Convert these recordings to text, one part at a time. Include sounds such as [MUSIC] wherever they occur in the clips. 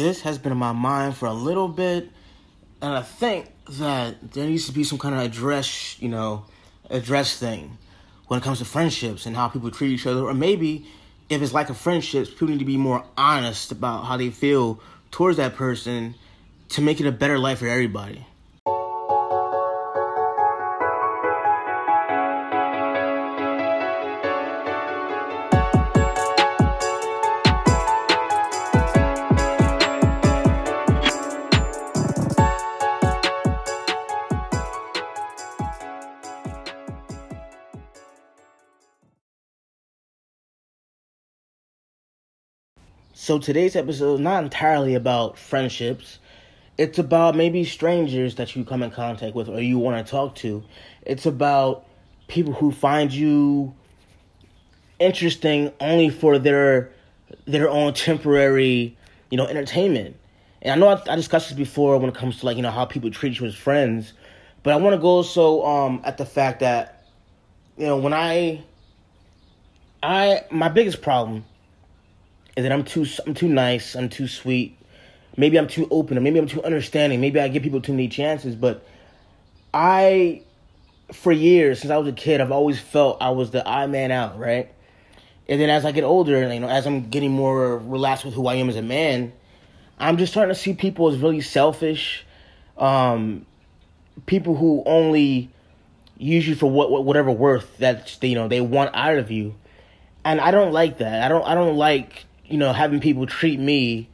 this has been in my mind for a little bit, and I think that there needs to be some kind of address, you know, address thing when it comes to friendships and how people treat each other, or maybe if it's like a friendship, people need to be more honest about how they feel towards that person to make it a better life for everybody. So today's episode is not entirely about friendships. It's about maybe strangers that you come in contact with or you want to talk to. It's about people who find you interesting only for their their own temporary, you know, entertainment. And I know I, I discussed this before when it comes to like you know how people treat you as friends, but I want to go so um at the fact that you know when I I my biggest problem is that I'm too I'm too nice, I'm too sweet. Maybe I'm too open, or maybe I'm too understanding. Maybe I give people too many chances, but I for years since I was a kid, I've always felt I was the I man out, right? And then as I get older, you know, as I'm getting more relaxed with who I am as a man, I'm just starting to see people as really selfish, um, people who only use you for what whatever worth that you know they want out of you, and I don't like that. I don't I don't like you know, having people treat me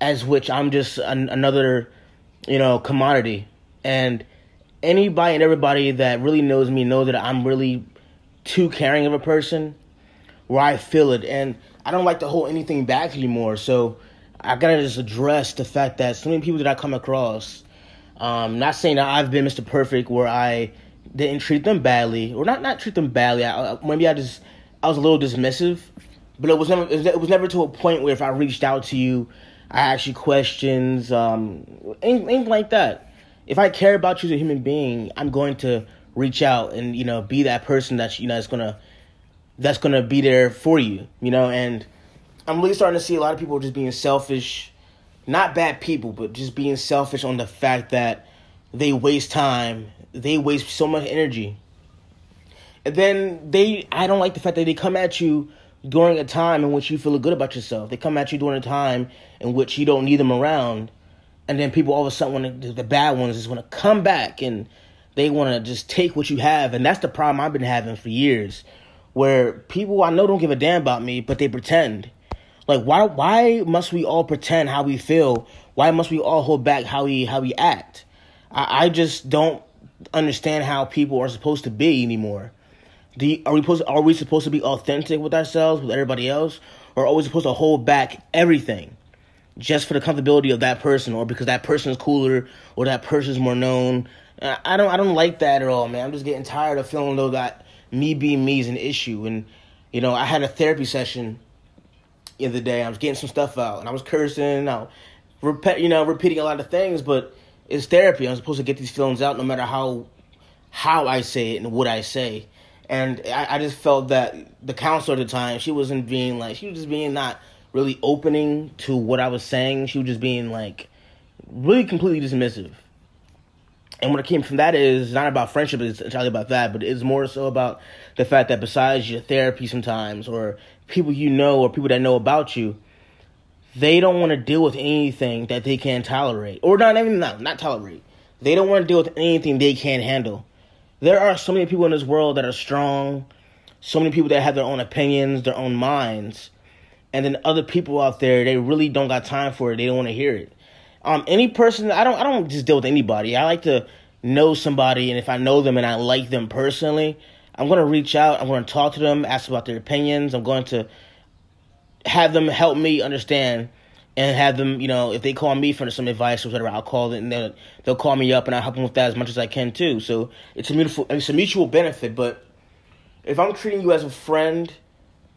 as which I'm just an, another, you know, commodity. And anybody and everybody that really knows me know that I'm really too caring of a person where I feel it. And I don't like to hold anything back anymore. So I gotta just address the fact that so many people that I come across, um, not saying that I've been Mr. Perfect where I didn't treat them badly, or not not treat them badly. I, maybe I just I was a little dismissive, but it was never it was never to a point where if I reached out to you, I asked you questions, um, anything, anything like that. If I care about you as a human being, I'm going to reach out and you know be that person that you know is gonna that's gonna be there for you, you know. And I'm really starting to see a lot of people just being selfish, not bad people, but just being selfish on the fact that they waste time, they waste so much energy. And then they, I don't like the fact that they come at you during a time in which you feel good about yourself. They come at you during a time in which you don't need them around, and then people all of a sudden, when the, bad ones, is want to come back and they want to just take what you have, and that's the problem I've been having for years, where people I know don't give a damn about me, but they pretend. Like why why must we all pretend how we feel? Why must we all hold back how we how we act? I, I just don't understand how people are supposed to be anymore. Are we supposed are we supposed to be authentic with ourselves with everybody else, or are we supposed to hold back everything just for the comfortability of that person, or because that person is cooler or that person is more known? I don't I don't like that at all, man. I'm just getting tired of feeling though that me being me is an issue. And you know, I had a therapy session the other day. I was getting some stuff out, and I was cursing. Repeat, you know, repeating a lot of things, but it's therapy. I'm supposed to get these feelings out, no matter how how I say it and what I say. And I, I just felt that the counselor at the time, she wasn't being like, she was just being not really opening to what I was saying. She was just being like really completely dismissive. And what it came from that is not about friendship, it's entirely about that, but it's more so about the fact that besides your therapy sometimes, or people you know, or people that know about you, they don't want to deal with anything that they can't tolerate. Or not even not, not tolerate. They don't want to deal with anything they can't handle there are so many people in this world that are strong, so many people that have their own opinions, their own minds, and then other people out there they really don't got time for it. They don't want to hear it. Um, any person, I don't, I don't just deal with anybody. I like to know somebody, and if I know them and I like them personally, I'm to reach out. I'm to talk to them, ask about their opinions. I'm going to have them help me understand and have them, you know, if they call me for some advice or whatever, I'll call them and they'll, they'll call me up and I'll help them with that as much as I can too. So it's a mutual, it's a mutual benefit. But if I'm treating you as a friend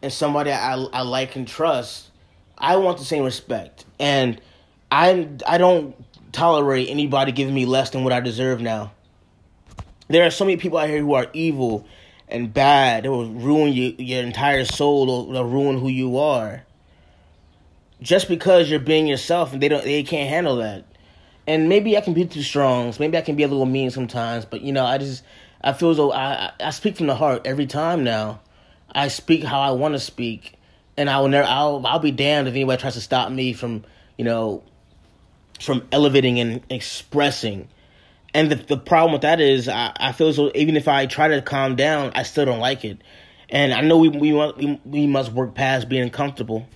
and somebody I, I like and trust, I want the same respect. And I, I don't tolerate anybody giving me less than what I deserve now. There are so many people out here who are evil and bad. They will ruin you, your entire soul. They'll, they'll ruin who you are just because you're being yourself and they don't they can't handle that. And maybe I can be too strong. Maybe I can be a little mean sometimes. But you know, I just I feel as though I I speak from the heart every time now. I speak how I want to speak, and I will never. I'll I'll be damned if anybody tries to stop me from you know from elevating and expressing. And the the problem with that is I, I feel as though even if I try to calm down, I still don't like it. And I know we we we, we must work past being comfortable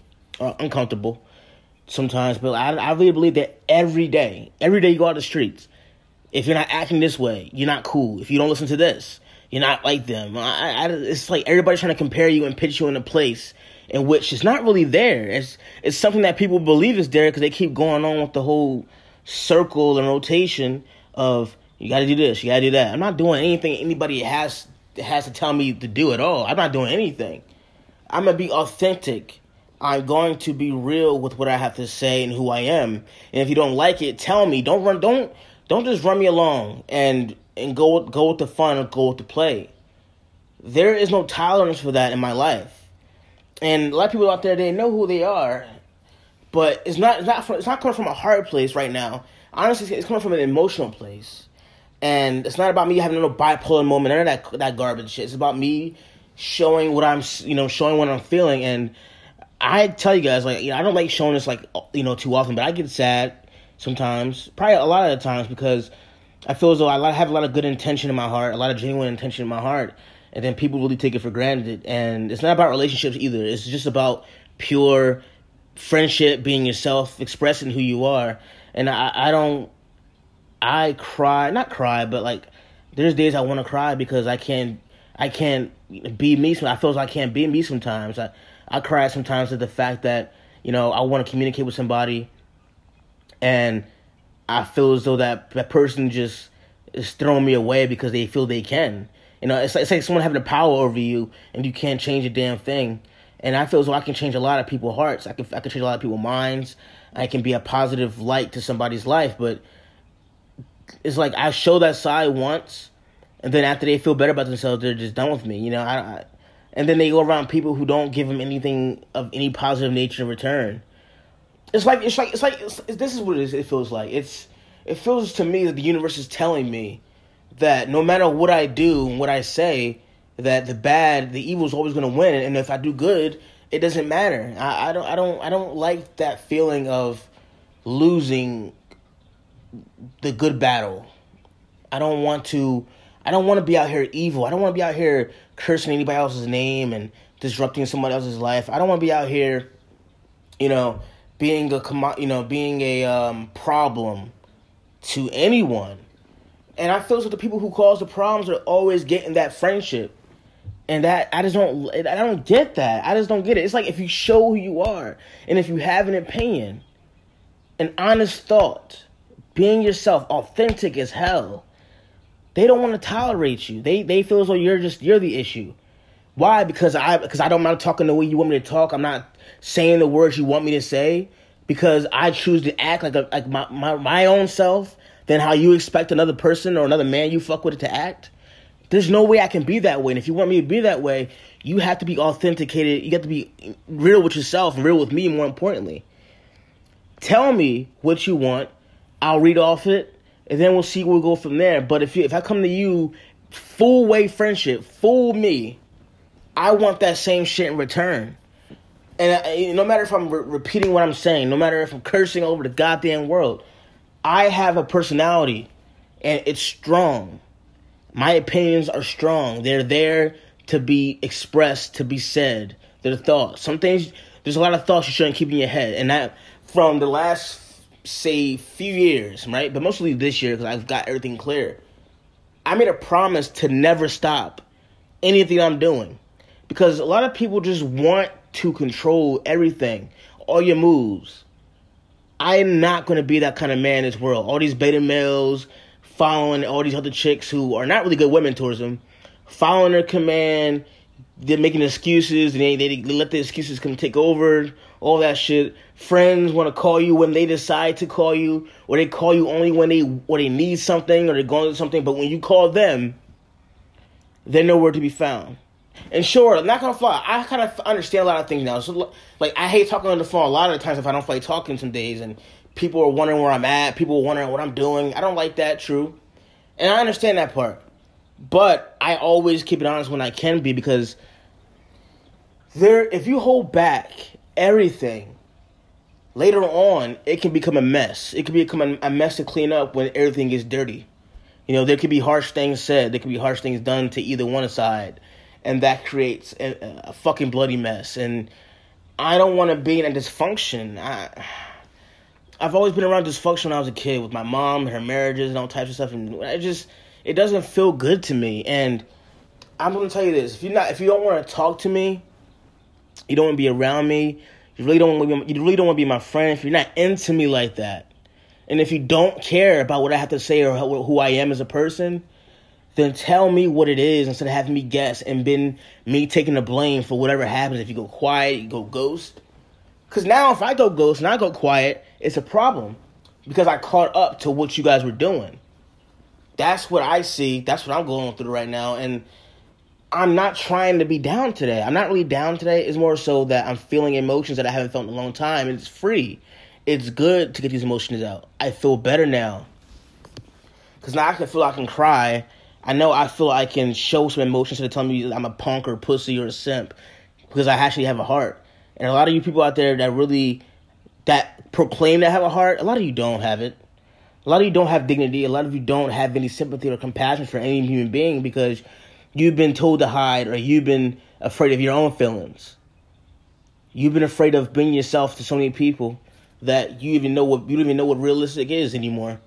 or uncomfortable sometimes, but I I really believe that every day, every day you go out the streets, if you're not acting this way, you're not cool. If you don't listen to this, you're not like them. I, I, it's like everybody's trying to compare you and pitch you in a place in which it's not really there. It's it's something that people believe is there because they keep going on with the whole circle and rotation of you got to do this, you got to do that. I'm not doing anything anybody has has to tell me to do at all. I'm not doing anything. I'm gonna be authentic. I'm going to be real with what I have to say and who I am. And if you don't like it, tell me. Don't run. Don't don't just run me along and and go go with the fun or go with the play. There is no tolerance for that in my life. And a lot of people out there they know who they are, but it's not it's not from, it's not coming from a hard place right now. Honestly, it's coming from an emotional place, and it's not about me having a little bipolar moment. Of that that garbage shit. It's about me showing what I'm you know showing what I'm feeling. And I tell you guys like you know I don't like showing this like you know too often, but I get sad sometimes, probably a lot of the times because I feel as though I have a lot of good intention in my heart, a lot of genuine intention in my heart, and then people really take it for granted. And it's not about relationships either. It's just about pure friendship, being yourself, expressing who you are. And I, I don't, I cry, not cry, but like, there's days I want to cry because I can't, I can't be me. I feel like I can't be me sometimes. I, I cry sometimes at the fact that you know I want to communicate with somebody, and I feel as though that that person just is throwing me away because they feel they can. You know, it's like, it's like someone having the power over you and you can't change a damn thing. And I feel as though I can change a lot of people's hearts. I can I can change a lot of people's minds. I can be a positive light to somebody's life. But it's like I show that side once, and then after they feel better about themselves, they're just done with me. You know, I, I and then they go around people who don't give them anything of any positive nature in return. It's like it's like it's like it's, this is what it is. It feels like it's it feels to me that the universe is telling me that no matter what I do and what I say, that the bad, the evil is always going to win, and if I do good, it doesn't matter. I, I don't, I don't, I don't like that feeling of losing the good battle. I don't want to. I don't want to be out here evil. I don't want to be out here cursing anybody else's name and disrupting somebody else's life. I don't want to be out here, you know, being a you know being a um, problem to anyone. And I feel so the people who cause the problems are always getting that friendship. And that I just don't I don't get that. I just don't get it. It's like if you show who you are and if you have an opinion, an honest thought, being yourself, authentic as hell, they don't want to tolerate you. They they feel as though you're just you're the issue. Why? Because I because I don't mind talking the way you want me to talk. I'm not saying the words you want me to say because I choose to act like a, like my, my my own self than how you expect another person or another man you fuck with to act. There's no way I can be that way. And if you want me to be that way, you have to be authenticated. You have to be real with yourself and real with me, more importantly. Tell me what you want. I'll read off it, and then we'll see where we we'll go from there. But if you, if I come to you, full way friendship, full me, I want that same shit in return. And I, no matter if I'm re- repeating what I'm saying, no matter if I'm cursing over the goddamn world, I have a personality and it's strong. My opinions are strong. They're there to be expressed, to be said. They're thoughts. Some things, there's a lot of thoughts you shouldn't keep in your head. And that, from the last, say, few years, right? But mostly this year, because I've got everything clear. I made a promise to never stop anything I'm doing. Because a lot of people just want to control everything, all your moves. I'm not going to be that kind of man in this world. All these beta males following all these other chicks who are not really good women towards them, following their command. They're making excuses and they, they, they let the excuses come take over. All that shit. Friends want to call you when they decide to call you, or they call you only when they or they need something or they're going to something. But when you call them, they're nowhere to be found. And sure, I'm not gonna fly. I kind of understand a lot of things now. So, like, I hate talking on the phone a lot of the times if I don't feel like talking some days, and people are wondering where I'm at. People are wondering what I'm doing. I don't like that. True, and I understand that part. But I always keep it honest when I can be because there, if you hold back everything, later on it can become a mess. It can become a mess to clean up when everything gets dirty. You know, there could be harsh things said. There could be harsh things done to either one side and that creates a, a fucking bloody mess. And I don't want to be in a dysfunction. I, I've always been around dysfunction when I was a kid with my mom, and her marriages, and all types of stuff, and it just it doesn't feel good to me. And I'm gonna tell you this: if you're not, if you don't want to talk to me, you don't want to be around me. You really don't want you really don't want to be my friend. If you're not into me like that, and if you don't care about what I have to say or who I am as a person, then tell me what it is instead of having me guess and been me taking the blame for whatever happens if you go quiet, you go ghost. Because now if I go ghost and I go quiet, it's a problem because I caught up to what you guys were doing. That's what I see. That's what I'm going through right now. And I'm not trying to be down today. I'm not really down today. It's more so that I'm feeling emotions that I haven't felt in a long time. And it's free. It's good to get these emotions out. I feel better now. Because now I can feel I can cry I know I feel I can show some emotions to telling me I'm a punk or a pussy or a simp because I actually have a heart. And a lot of you people out there that really that proclaim to have a heart, a lot of you don't have it. A lot of you don't have dignity. A lot of you don't have any sympathy or compassion for any human being because you've been told to hide or you've been afraid of your own feelings. You've been afraid of being yourself to so many people that you even know what you don't even know what realistic is anymore.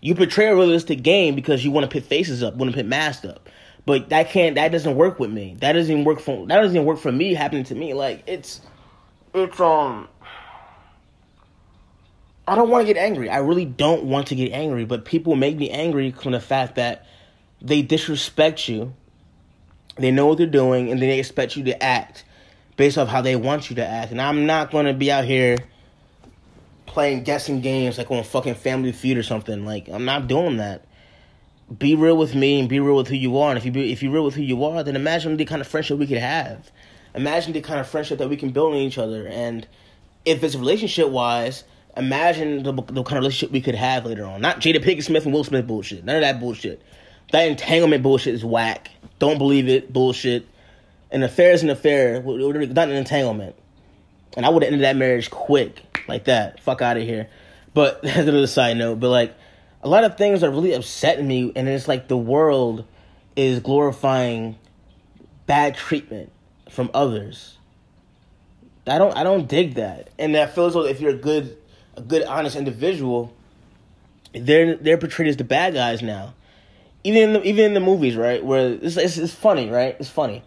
You portray a realistic game because you want to put faces up, want to put masks up. But that can't that doesn't work with me. That doesn't work for that doesn't work for me happening to me. Like it's it's um I don't want to get angry. I really don't want to get angry, but people make me angry from the fact that they disrespect you. They know what they're doing and then they expect you to act based off how they want you to act. And I'm not going to be out here playing guessing games like on fucking Family Feud or something. Like I'm not doing that. Be real with me and be real with who you are. And if you be, if you're real with who you are, then imagine the kind of friendship we could have. Imagine the kind of friendship that we can build in each other. And if it's relationship wise, imagine the, the kind of relationship we could have later on. Not Jada Pinkett Smith and Will Smith bullshit. None of that bullshit. That entanglement bullshit is whack. Don't believe it. Bullshit. An affair is an affair. Not an entanglement. And I would have ended that marriage quick like that. Fuck out of here. But [LAUGHS] that's another side note. But like a lot of things are really upsetting me, and it's like the world is glorifying bad treatment from others. I don't I don't dig that, and that feels like if you're a good a good honest individual, they're they're portrayed as the bad guys now. Even in the, even in the movies, right? Where it's, it's, it's funny, right? It's funny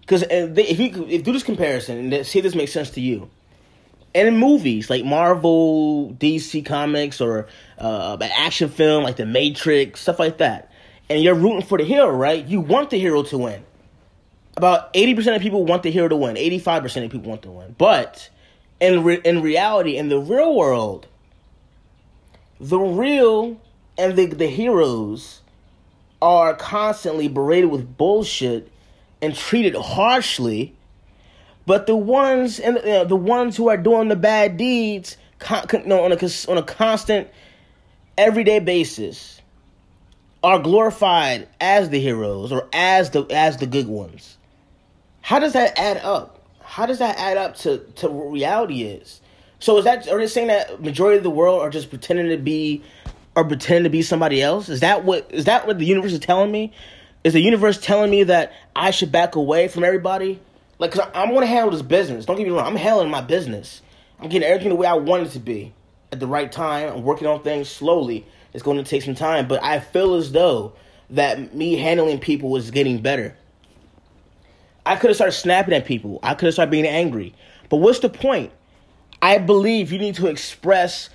because if you if do this comparison and see if this makes sense to you, and in movies like Marvel, DC Comics, or uh, an action film like The Matrix, stuff like that, and you're rooting for the hero, right? You want the hero to win. About eighty percent of people want the hero to win. Eighty-five percent of people want to win. But in re- in reality, in the real world, the real and the the heroes are constantly berated with bullshit and treated harshly but the ones and uh, the ones who are doing the bad deeds con- con- no, on a on a constant, everyday basis, are glorified as the heroes or as the as the good ones. How does that add up? How does that add up to to what reality is? So is that are they saying that majority of the world are just pretending to be or pretending to be somebody else? Is that what is that what the universe is telling me? Is the universe telling me that I should back away from everybody? Like, cause I'm gonna handle this business. Don't get me wrong. I'm handling my business. I'm getting everything the way I want it to be at the right time. I'm working on things slowly. It's going to take some time, but I feel as though that me handling people was getting better. I could have started snapping at people. I could have started being angry. But what's the point? I believe you need to express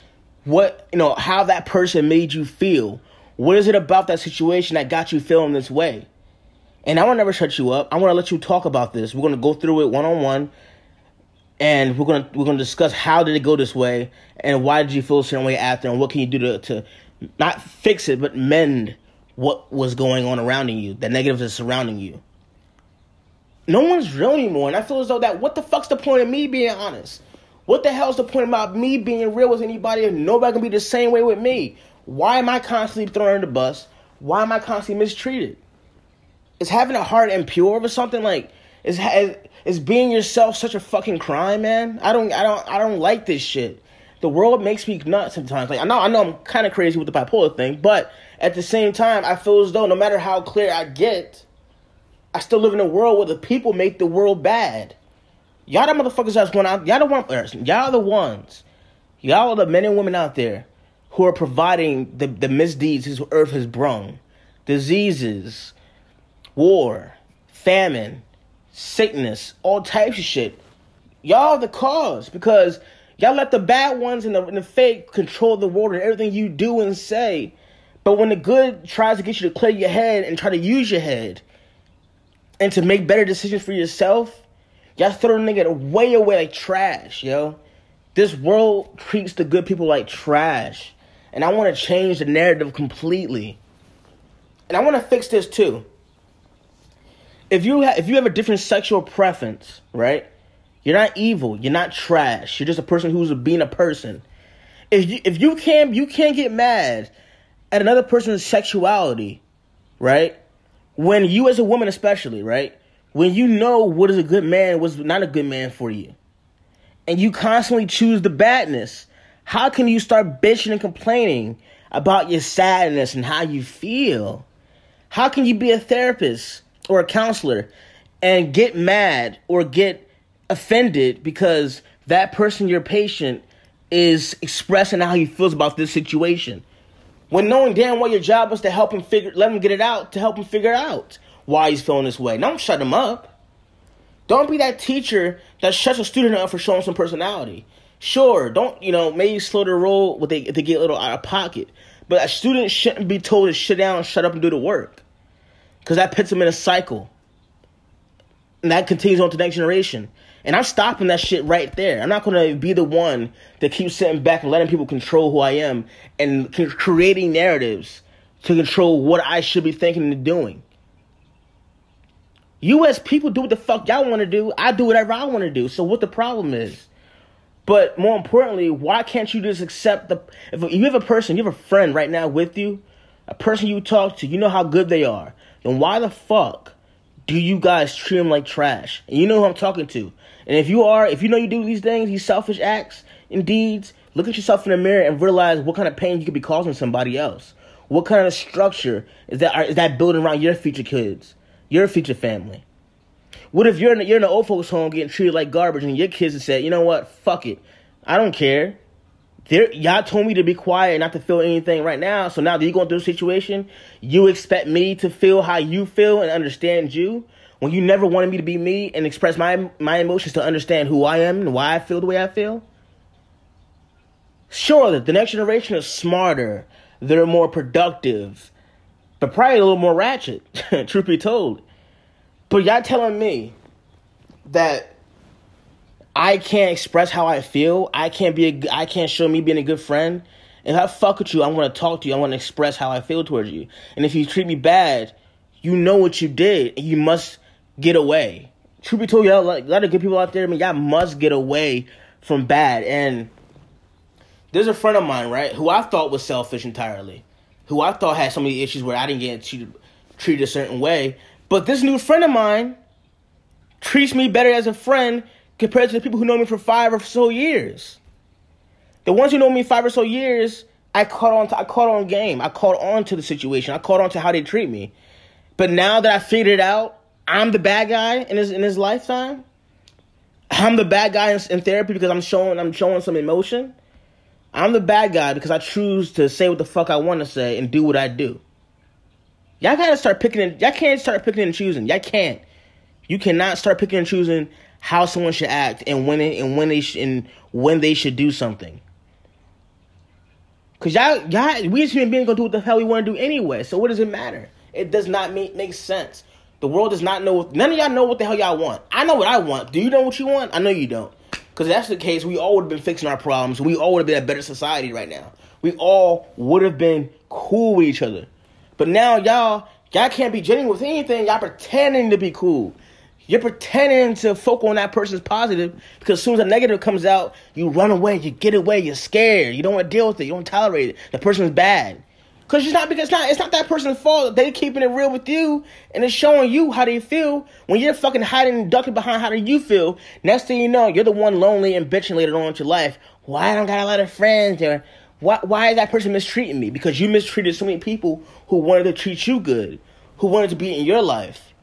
what, you know, how that person made you feel. What is it about that situation that got you feeling this way? And I will never shut you up. I want to let you talk about this. We're going to go through it one on one, and we're going to we're going to discuss how did it go this way, and why did you feel a certain way after, and what can you do to to not fix it, but mend what was going on around you, the negatives that surrounding you. no one's real anymore. And I feel as though that what the fuck's the point of me being honest? What the hell's the point about me being real with anybody if nobody can be the same way with me? Why am I constantly thrown under the bus? Why am I constantly mistreated? Is having a heart impure or something like is is being yourself such a fucking crime, man? I don't I don't I don't like this shit. The world makes me nuts sometimes. Like I know I know I'm kind of crazy with the bipolar thing, but at the same time, I feel as though no matter how clear I get, I still live in a world where the people make the world bad. Y'all the motherfuckers that's going out. Y'all the one. Er, y'all the ones. Y'all are the men and women out there who are providing the, the misdeeds this earth has brung. Diseases, war, famine, sickness, all types of shit. Y'all the cause because y'all let the bad ones and the, and the fake control the world and everything you do and say. But when the good tries to get you to clear your head and try to use your head, and to make better decisions for yourself, y'all throw the nigga way away like trash, yo. This world treats the good people like trash. And I want to change the narrative completely. And I want to fix this too. If you ha- if you have a different sexual preference, right? You're not evil. You're not trash. You're just a person who's being a person. If you if you can't you can't get mad at another person's sexuality, right? when you as a woman especially, right? When you know what is a good man, what's not a good man for you, and you constantly choose the badness, how can you start bitching and complaining about your sadness and how you feel? How can you be a therapist or a counselor and get mad or get offended because that person, your patient, is expressing how he feels about this situation? When knowing damn well your job was to help him figure, let him get it out, to help him figure out why he's feeling this way. Don't shut him up. Don't be that teacher that shuts a student up for showing some personality. Sure, don't you know maybe slow the roll when they if they get a little out of pocket, but a student shouldn't be told to shut down, shut up, and do the work, because that puts them in a cycle, and that continues on to the next generation. And I'm stopping that shit right there. I'm not going to be the one that keeps sitting back and letting people control who I am and creating narratives to control what I should be thinking and doing. You as people do what the fuck y'all want to do. I do whatever I want to do. So what the problem is? But more importantly, why can't you just accept the if you have a person, you have a friend right now with you, a person you talk to, you know how good they are. Then why the fuck do you guys treat them like trash? And you know who I'm talking to. And if you are, if you know you do these things, these selfish acts and deeds, look at yourself in the mirror and realize what kind of pain you could be causing somebody else. What kind of structure is that is that building around your future kids, your future family? What if you're in, you're in an old folks home getting treated like garbage and your kids have said, you know what, fuck it, I don't care. There, y'all told me to be quiet and not to feel anything right now. So now that you're going through a situation, you expect me to feel how you feel and understand you when you never wanted me to be me and express my my emotions to understand who I am and why I feel the way I feel? Sure, the next generation is smarter, they're more productive, but probably a little more ratchet, [LAUGHS] truth be told. But y'all telling me that I can't express how I feel, I can't be a, I can't show me being a good friend. If I fuck with you, I want to talk to you. I want to express how I feel towards you. And if you treat me bad, you know what you did, and you must get away. Truth be told, y'all, like, a lot of good people out there, I mean, y'all must get away from bad. And there's a friend of mine, right, who I thought was selfish entirely, who I thought had so many issues where I didn't get treated, treated a certain way. But this new friend of mine treats me better as a friend compared to the people who know me for five or so years. The ones who know me five or so years, I caught on. To, I caught on game. I caught on to the situation. I caught on to how they treat me. But now that I figured it out, I'm the bad guy in his in his lifetime. I'm the bad guy in, in therapy because I'm showing I'm showing some emotion. I'm the bad guy because I choose to say what the fuck I want to say and do what I do. Y'all gotta start picking and y'all can't start picking and choosing. Y'all can't. You cannot start picking and choosing how someone should act and when it, and when they sh- and when they should do something. Cause y'all, y'all, we as human beings gonna do what the hell we want to do anyway. So what does it matter? It does not make make sense. The world does not know. None of y'all know what the hell y'all want. I know what I want. Do you know what you want? I know you don't. Because that's the case, we all would have been fixing our problems. We all would have been a better society right now. We all would have been cool with each other. But now y'all, y'all can't be genuine with anything. Y'all pretending to be cool. You're pretending to focus on that person's positive because as soon as a negative comes out, you run away, you get away, you're scared, you don't want to deal with it, you don't tolerate it. The person's bad. Cause it's not because it's not it's not that person's fault. They're keeping it real with you and it's showing you how they feel when you're fucking hiding and ducking behind how do you feel. Next thing you know, you're the one lonely and bitching later on in your life. Why I don't got a lot of friends or why why is that person mistreating me? Because you mistreated so many people who wanted to treat you good, who wanted to be in your life.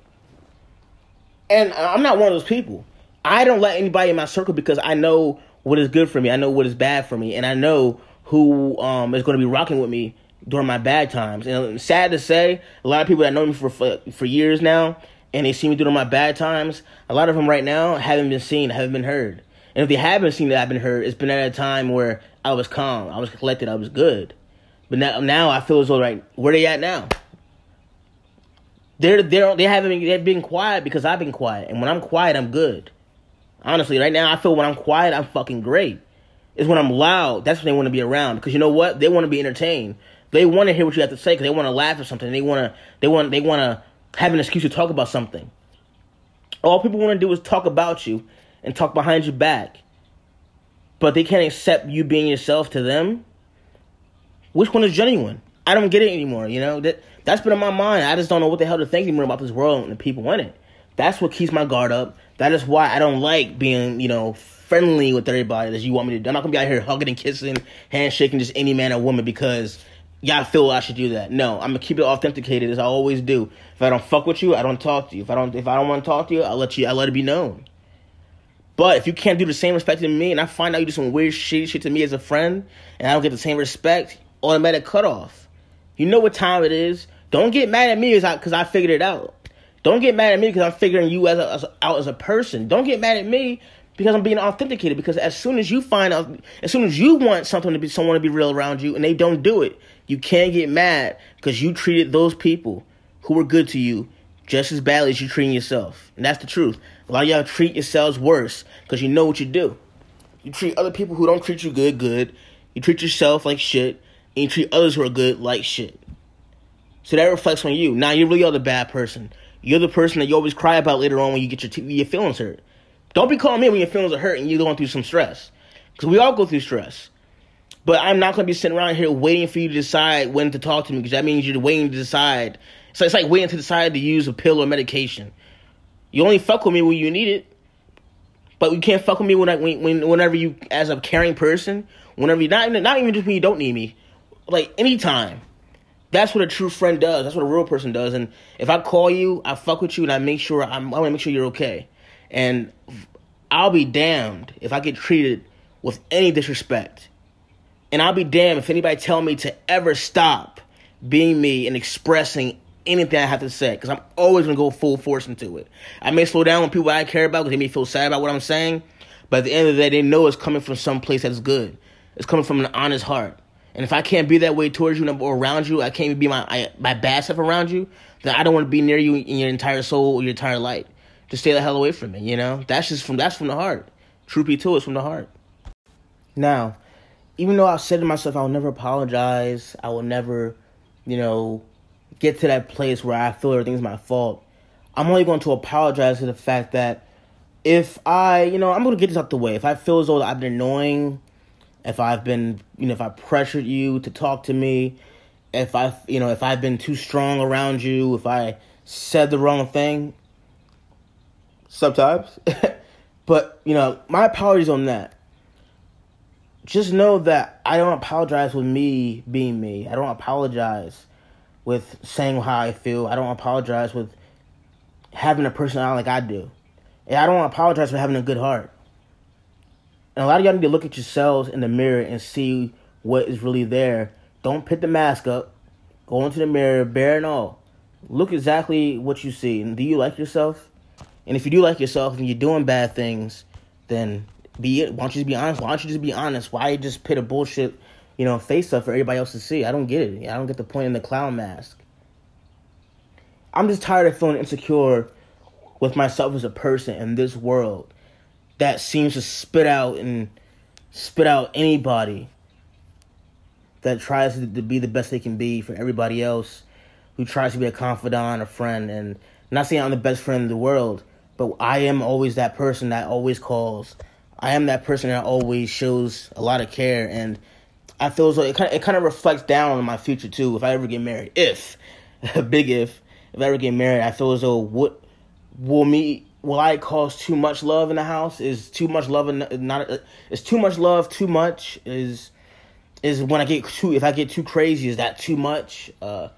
And I'm not one of those people. I don't let anybody in my circle because I know what is good for me. I know what is bad for me, and I know who um, is going to be rocking with me during my bad times. And sad to say, a lot of people that know me for, for years now, and they see me during my bad times. A lot of them right now haven't been seen, haven't been heard. And if they haven't seen that I've been heard, it's been at a time where I was calm, I was collected, I was good. But now, now I feel as though right, where they at now? They're they're they haven't been, they've been quiet because I've been quiet, and when I'm quiet, I'm good. Honestly, right now I feel when I'm quiet, I'm fucking great. It's when I'm loud that's when they want to be around because you know what? They want to be entertained. They want to hear what you have to say because they want to laugh at something. They want to they want they want to have an excuse to talk about something. All people want to do is talk about you and talk behind your back, but they can't accept you being yourself to them. Which one is genuine? I don't get it anymore. You know that that's been in my mind. I just don't know what the hell to think anymore about this world and the people in it. That's what keeps my guard up. That is why I don't like being, you know, friendly with everybody that you want me to do. I'm not gonna be out here hugging and kissing, handshaking just any man or woman because y'all feel I should do that. No, I'm gonna keep it authenticated as I always do. If I don't fuck with you, I don't talk to you. If I don't if I don't want to talk to you, I'll let you I let it be known. But if you can't do the same respect to me and I find out you do some weird shit shit to me as a friend and I don't get the same respect, automatic cutoff. You know what time it is. Don't get mad at me because I, I figured it out. Don't get mad at me because I'm figuring you as, a, as out as a person. Don't get mad at me because I'm being authenticated. Because as soon as you find out, as soon as you want something to be someone to be real around you, and they don't do it, you can't get mad because you treated those people who were good to you just as badly as you're treating yourself. And that's the truth. A lot of y'all treat yourselves worse because you know what you do. You treat other people who don't treat you good good. You treat yourself like shit, and you treat others who are good like shit. So that reflects on you. Now you really are the bad person. You're the person that you always cry about later on when you get your, t- your feelings hurt. Don't be calling me when your feelings are hurt and you're going through some stress. Because we all go through stress. But I'm not going to be sitting around here waiting for you to decide when to talk to me because that means you're waiting to decide. So it's like waiting to decide to use a pill or medication. You only fuck with me when you need it. But you can't fuck with me when, I, when whenever you, as a caring person, whenever you, not, not even just when you don't need me, like anytime. That's what a true friend does. That's what a real person does. And if I call you, I fuck with you, and I make sure I'm, I want to make sure you're okay. And I'll be damned if I get treated with any disrespect. And I'll be damned if anybody tell me to ever stop being me and expressing anything I have to say. Because I'm always gonna go full force into it. I may slow down when people I care about because they may feel sad about what I'm saying. But at the end of the day, they know it's coming from some place that's good. It's coming from an honest heart. And if I can't be that way towards you or around you, I can't be my my bad stuff around you. Then I don't want to be near you in your entire soul or your entire life. Just stay the hell away from me. You know, that's just from that's from the heart. Truth be told, it's from the heart. Now, even though I've said to myself, I will never apologize. I will never, you know, get to that place where I feel everything's my fault. I'm only going to apologize to the fact that if I, you know, I'm going to get this out the way. If I feel as though I've been annoying if I've been, you know, if I pressured you to talk to me, if I, you know, if I've been too strong around you, if I said the wrong thing, sometimes. [LAUGHS] but, you know, my apologies on that. Just know that I don't apologize with me being me. I don't apologize with saying how I feel. I don't apologize with having a personality like I do. And I don't apologize for having a good heart. And a lot of y'all need to look at yourselves in the mirror and see what is really there. Don't put the mask up. Go into the mirror, bare and all. Look exactly what you see. And do you like yourself? And if you do like yourself and you're doing bad things, then be it. Why don't you just be honest? Why don't you just be honest? Why just put a bullshit, you know, face up for everybody else to see? I don't get it. I don't get the point in the clown mask. I'm just tired of feeling insecure with myself as a person in this world that seems to spit out and spit out anybody that tries to, to be the best they can be for everybody else who tries to be a confidant, a friend, and not saying I'm the best friend in the world, but I am always that person that always calls. I am that person that always shows a lot of care, and I feel though it kind of, it kind of reflects down on my future too. If I ever get married, if a [LAUGHS] big if if I ever get married, I feel as though what will me will I cause too much love in the house? Is too much love and not is too much love too much? Is is when I get too if I get too crazy? Is that too much? Uh,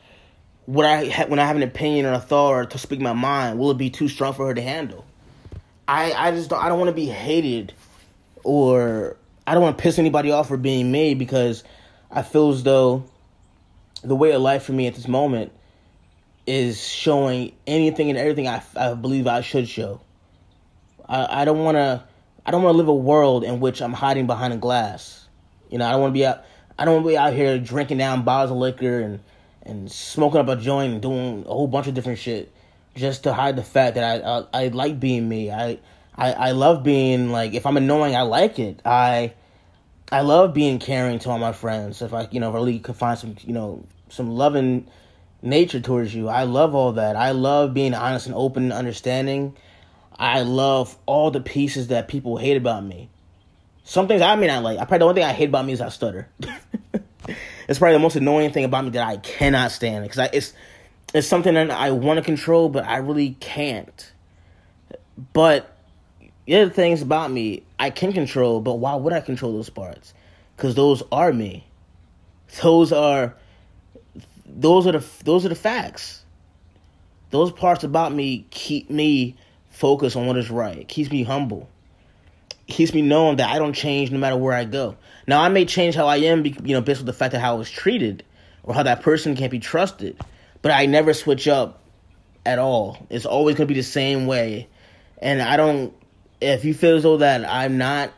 what I ha- when I have an opinion or a thought or to speak my mind, will it be too strong for her to handle? I I just don't I don't want to be hated or I don't want to piss anybody off for being me because I feel as though the way of life for me at this moment is showing anything and everything I, I believe I should show. I, I don't want to I don't want to live a world in which I'm hiding behind a glass. You know, I don't want to be out I don't want to be out here drinking down bottles of liquor and and smoking up a joint and doing a whole bunch of different shit just to hide the fact that I I, I like being me. I, I I love being like if I'm annoying, I like it. I I love being caring to all my friends. If I you know really could find some you know some loving nature towards you, I love all that. I love being honest and open and understanding. I love all the pieces that people hate about me. Some things I may not like. I probably the only thing I hate about me is I stutter. [LAUGHS] it's probably the most annoying thing about me that I cannot stand because it's it's something that I want to control, but I really can't. But the other things about me I can control, but why would I control those parts? Because those are me. Those are those are the those are the facts. Those parts about me keep me focused on what is right. Keeps me humble keeps me knowing that I don't change no matter where I go. Now I may change how I am, you know, based on the fact of how I was treated or how that person can't be trusted, but I never switch up at all. It's always gonna be the same way, and I don't. If you feel as though that I'm not,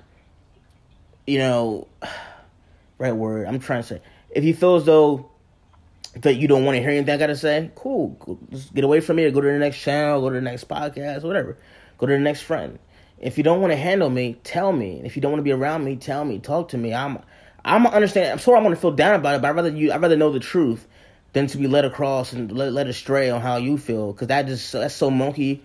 you know, [SIGHS] right word. I'm trying to say. If you feel as though that you don't want to hear anything I gotta say, cool. Just get away from me or go to the next channel, go to the next podcast, whatever. Go to the next friend. If you don't want to handle me, tell me. If you don't want to be around me, tell me. Talk to me. I'm I'm understand. I'm sorry I'm gonna feel down about it, but I'd rather you. I'd rather know the truth than to be led across and let, led astray on how you feel. Because that just that's so monkey,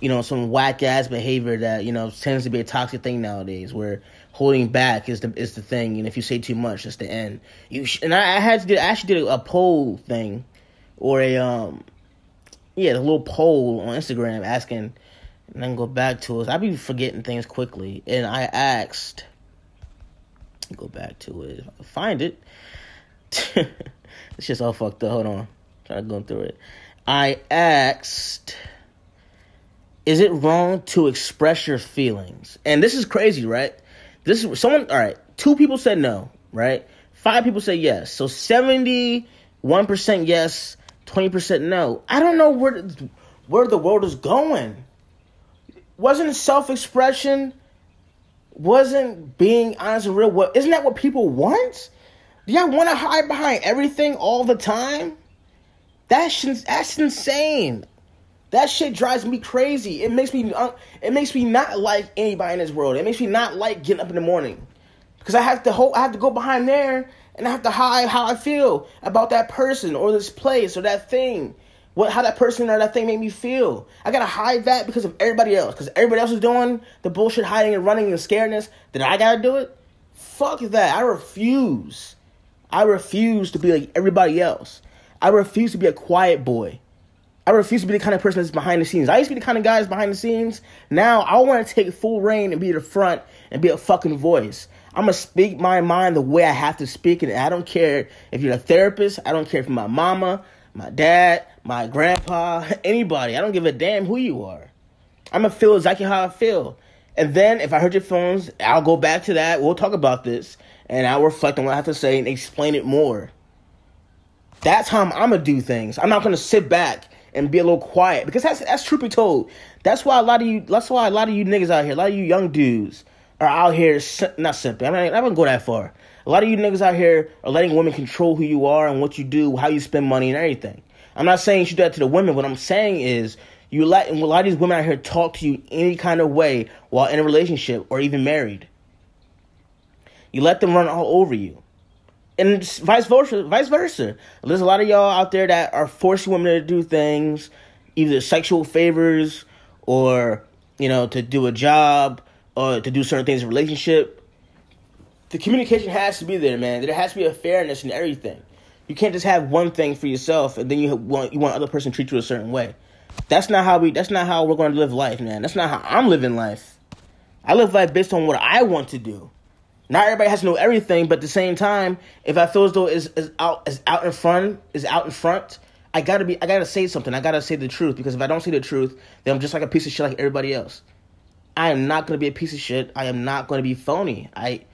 you know, some whack ass behavior that you know tends to be a toxic thing nowadays. Where holding back is the is the thing, and if you say too much, it's the end. You sh- and I, I had to do. I actually did a, poll thing, or a um, yeah, a little poll on Instagram asking and then go back to it. I be forgetting things quickly, and I asked. Go back to it. find it. [LAUGHS] it's just all fucked up. Hold on, try to go through it. I asked, "Is it wrong to express your feelings?" And this is crazy, right? This is someone. All right, two people said no, right? Five people said yes. So seventy-one percent yes, twenty percent no. I don't know where where the world is going wasn't self expression, wasn't being honest and real. What isn't that what people want? Do y'all want to hide behind everything all the time? That's that's insane. That shit drives me crazy. It makes me uh, it makes me not like anybody in this world. It makes me not like getting up in the morning because I have to I have to go behind there and I have to hide how I feel about that person or this place or that thing what how that person or that thing made me feel. I gotta hide that because of everybody else. Because everybody else is doing the bullshit hiding and running and scaredness. That I gotta do it? Fuck that. I refuse. I refuse to be like everybody else. I refuse to be a quiet boy. I refuse to be the kind of person that's behind the scenes. I used to be the kind of guy that's behind the scenes. Now I want to take full reign and be the front and be a fucking voice. I'm gonna speak my mind the way I have to speak it. I don't care if you're a therapist. I don't care if my mama, my dad, my grandpa, [LAUGHS] anybody. I don't give a damn who you are. I'm gonna feel exactly how I feel. And then if I hurt your feelings, I'll go back to that. We'll talk about this, and I'll reflect on what I have to say and explain it more. That's how I'm, I'm gonna do things. I'm not gonna sit back and be a little quiet because that's that's truth be told. That's why a lot of you. That's why a lot of you niggas out here, a lot of you young dudes, are out here not simply. I mean, I wouldn't go that far. A lot of you niggas out here are letting women control who you are and what you do, how you spend money and everything. I'm not saying you should do that to the women. What I'm saying is you let a lot of these women out here talk to you any kind of way while in a relationship or even married. You let them run all over you. And vice versa, vice versa. There's a lot of y'all out there that are forcing women to do things, either sexual favors or you know, to do a job or to do certain things in relationship, the communication has to be there, man. There has to be a fairness in everything. You can't just have one thing for yourself and then you want you want other person to treat you a certain way. That's not how we. That's not how we're going to live life, man. That's not how I'm living life. I live life based on what I want to do. Not everybody has to know everything, but at the same time, if I feel as though is is out is out in front is out in front, I gotta be I gotta say something. I gotta say the truth because if I don't say the truth, then I'm just like a piece of shit like everybody else. I am not gonna be a piece of shit. I am not gonna be phony. I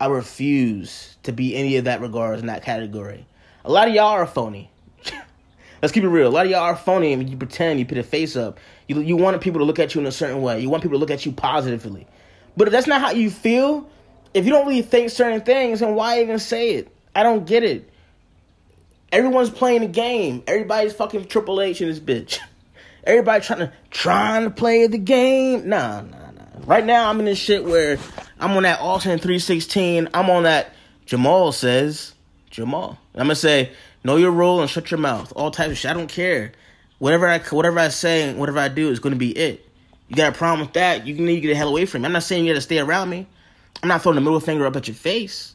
I refuse to be any of that regards in that category. A lot of y'all are phony. [LAUGHS] Let's keep it real. A lot of y'all are phony and you pretend, you put a face up. You you want people to look at you in a certain way. You want people to look at you positively. But if that's not how you feel, if you don't really think certain things, then why even say it? I don't get it. Everyone's playing a game. Everybody's fucking Triple H in this bitch. [LAUGHS] Everybody trying to trying to play the game. Nah, nah, nah. Right now I'm in this shit where I'm on that Austin 316. I'm on that Jamal says Jamal. I'm gonna say know your role and shut your mouth. All types of shit. I don't care. Whatever I whatever I say, whatever I do is gonna be it. You got a problem with that? You need to get the hell away from me. I'm not saying you got to stay around me. I'm not throwing the middle finger up at your face.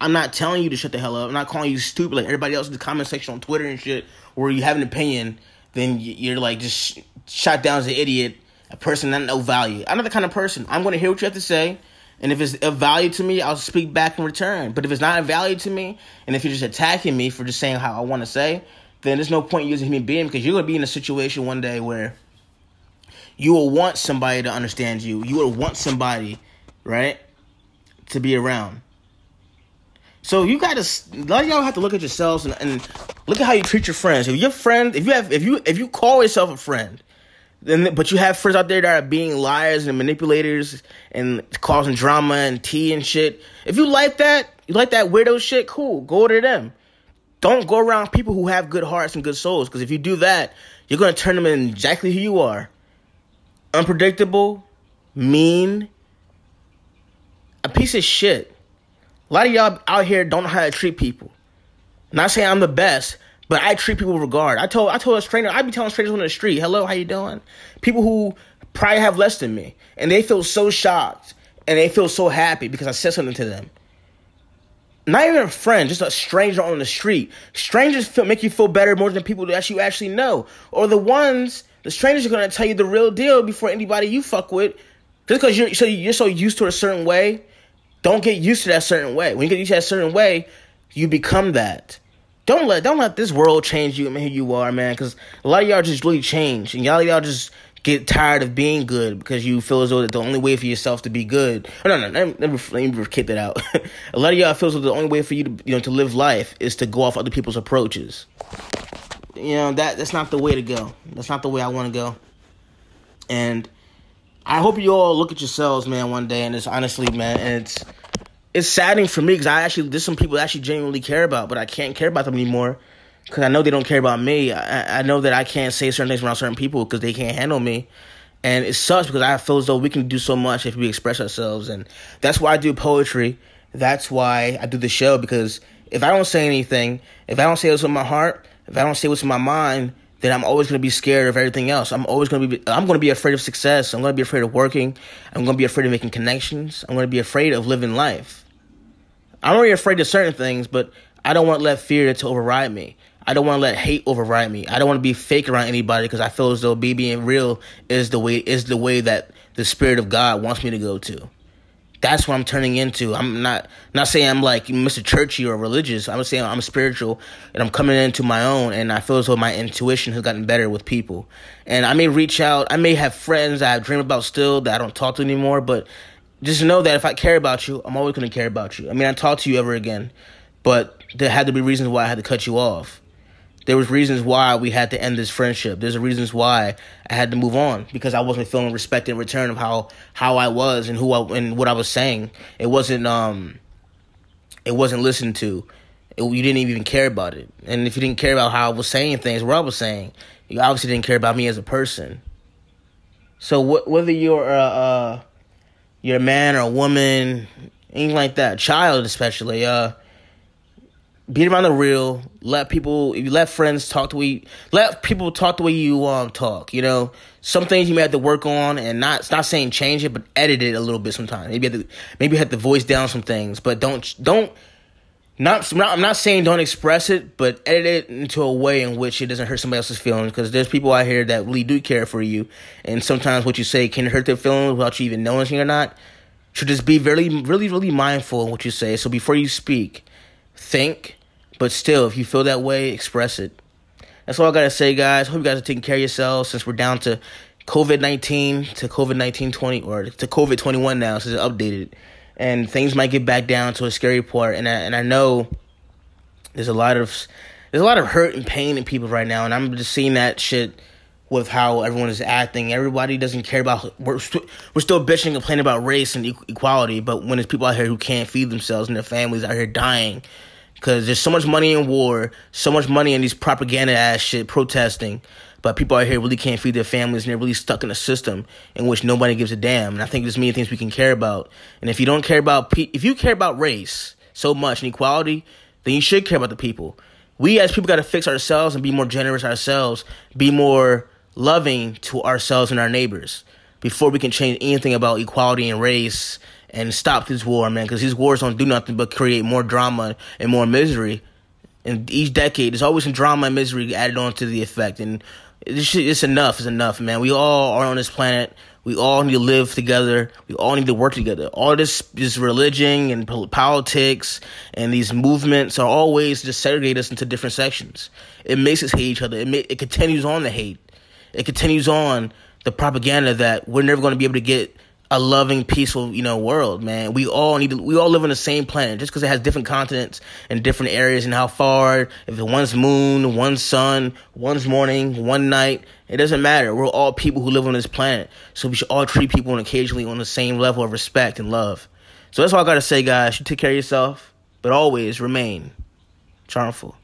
I'm not telling you to shut the hell up. I'm not calling you stupid like everybody else in the comment section on Twitter and shit. Where you have an opinion, then you're like just shot down as an idiot, a person that no value. I'm not the kind of person. I'm going to hear what you have to say, and if it's of value to me, I'll speak back in return. But if it's not of value to me, and if you're just attacking me for just saying how I want to say, then there's no point in using human being because you're going to be in a situation one day where you will want somebody to understand you. You will want somebody, right? To be around. So you gotta a lot of y'all have to look at yourselves and, and look at how you treat your friends. If your friend, if you have, if you if you call yourself a friend, then but you have friends out there that are being liars and manipulators and causing drama and tea and shit. If you like that, you like that weirdo shit, cool. Go to them. Don't go around people who have good hearts and good souls. Because if you do that, you're gonna turn them in exactly who you are. Unpredictable, mean, a piece of shit. A lot of y'all out here don't know how to treat people. Not saying I'm the best, but I treat people with regard. I told I told a stranger, I'd be telling strangers on the street, "Hello, how you doing?" People who probably have less than me, and they feel so shocked and they feel so happy because I said something to them. Not even a friend, just a stranger on the street. Strangers feel, make you feel better more than people that you actually know, or the ones the strangers are gonna tell you the real deal before anybody you fuck with, just because you're so you're so used to a certain way don't get used to that certain way. When you get used to that certain way, you become that. Don't let don't let this world change you, and Who you are, man. Because a lot of y'all just really change, and y'all y'all just get tired of being good because you feel as though that the only way for yourself to be good. Oh, no, no, let me, let me kick that out. [LAUGHS] a lot of y'all feels as the only way for you to you know to live life is to go off other people's approaches. You know that that's not the way to go. That's not the way I want to go. And I hope you all look at yourselves, man, one day, and it's honestly, man, it's it's saddening for me because I actually there's some people I actually genuinely care about, but I can't care about them anymore because I know they don't care about me. I, I know that I can't say certain things around certain people because they can't handle me, and it sucks because I feel as though we can do so much if we express ourselves, and that's why I do poetry. That's why I do the show because if I don't say anything, if I don't say what's in my heart, if I don't say what's in my mind, then I'm always going to be scared of everything else. I'm always going to be I'm going to be afraid of success. I'm going to be afraid of working. I'm going to be afraid of making connections. I'm going to be afraid of living life. I'm already afraid of certain things, but I don't want to let fear to override me. I don't want to let hate override me. I don't want to be fake around anybody because I feel as though being real is the way is the way that the spirit of God wants me to go to that's what I'm turning into. I'm not not saying I'm like Mr. Churchy or religious. I'm saying I'm spiritual and I'm coming into my own and I feel as though my intuition has gotten better with people. And I may reach out, I may have friends I dream about still that I don't talk to anymore, but just know that if I care about you, I'm always gonna care about you. I mean I talk to you ever again, but there had to be reasons why I had to cut you off there was reasons why we had to end this friendship. There's reasons why I had to move on because I wasn't feeling respect in return of how how I was and who I and what I was saying. It wasn't um it wasn't listened to. It, you didn't even care about it. And if you didn't care about how I was saying things, what I was saying, you obviously didn't care about me as a person. So wh- whether you're a uh, you're a man or a woman, anything like that, child especially, uh be around the real. Let people, you let friends talk the way, let people talk the way you um talk. You know, some things you may have to work on, and not not saying change it, but edit it a little bit sometimes. Maybe have to, maybe have to voice down some things, but don't don't. Not, I'm not saying don't express it, but edit it into a way in which it doesn't hurt somebody else's feelings. Because there's people out here that really do care for you, and sometimes what you say can hurt their feelings without you even knowing it or not. Should just be really, really, really mindful in what you say. So before you speak, think, but still, if you feel that way, express it. That's all I gotta say, guys. Hope you guys are taking care of yourselves since we're down to COVID nineteen to COVID nineteen twenty or to COVID twenty one now since it's updated, and things might get back down to a scary part. And I, and I know there's a lot of there's a lot of hurt and pain in people right now, and I'm just seeing that shit with how everyone is acting. Everybody doesn't care about. We're, st- we're still bitching and complaining about race and e- equality, but when there's people out here who can't feed themselves and their families out here dying because there's so much money in war, so much money in these propaganda ass shit protesting, but people out here really can't feed their families and they're really stuck in a system in which nobody gives a damn. And I think there's many things we can care about. And if you don't care about pe- if you care about race so much and equality, then you should care about the people. We as people got to fix ourselves and be more generous ourselves, be more loving to ourselves and our neighbors before we can change anything about equality and race and stop this war, man. Because these wars don't do nothing but create more drama and more misery. And each decade, there's always some drama and misery added on to the effect. And it's, it's enough. It's enough, man. We all are on this planet. We all need to live together. We all need to work together. All this, this religion and politics and these movements are always just segregate us into different sections. It makes us hate each other. It, it continues on the hate it continues on the propaganda that we're never going to be able to get a loving, peaceful, you know, world, man. We all need to, we all live on the same planet. Just because it has different continents and different areas and how far, if one's moon, one's sun, one's morning, one night, it doesn't matter. We're all people who live on this planet. So we should all treat people and occasionally on the same level of respect and love. So that's all I got to say, guys. You take care of yourself, but always remain charmful.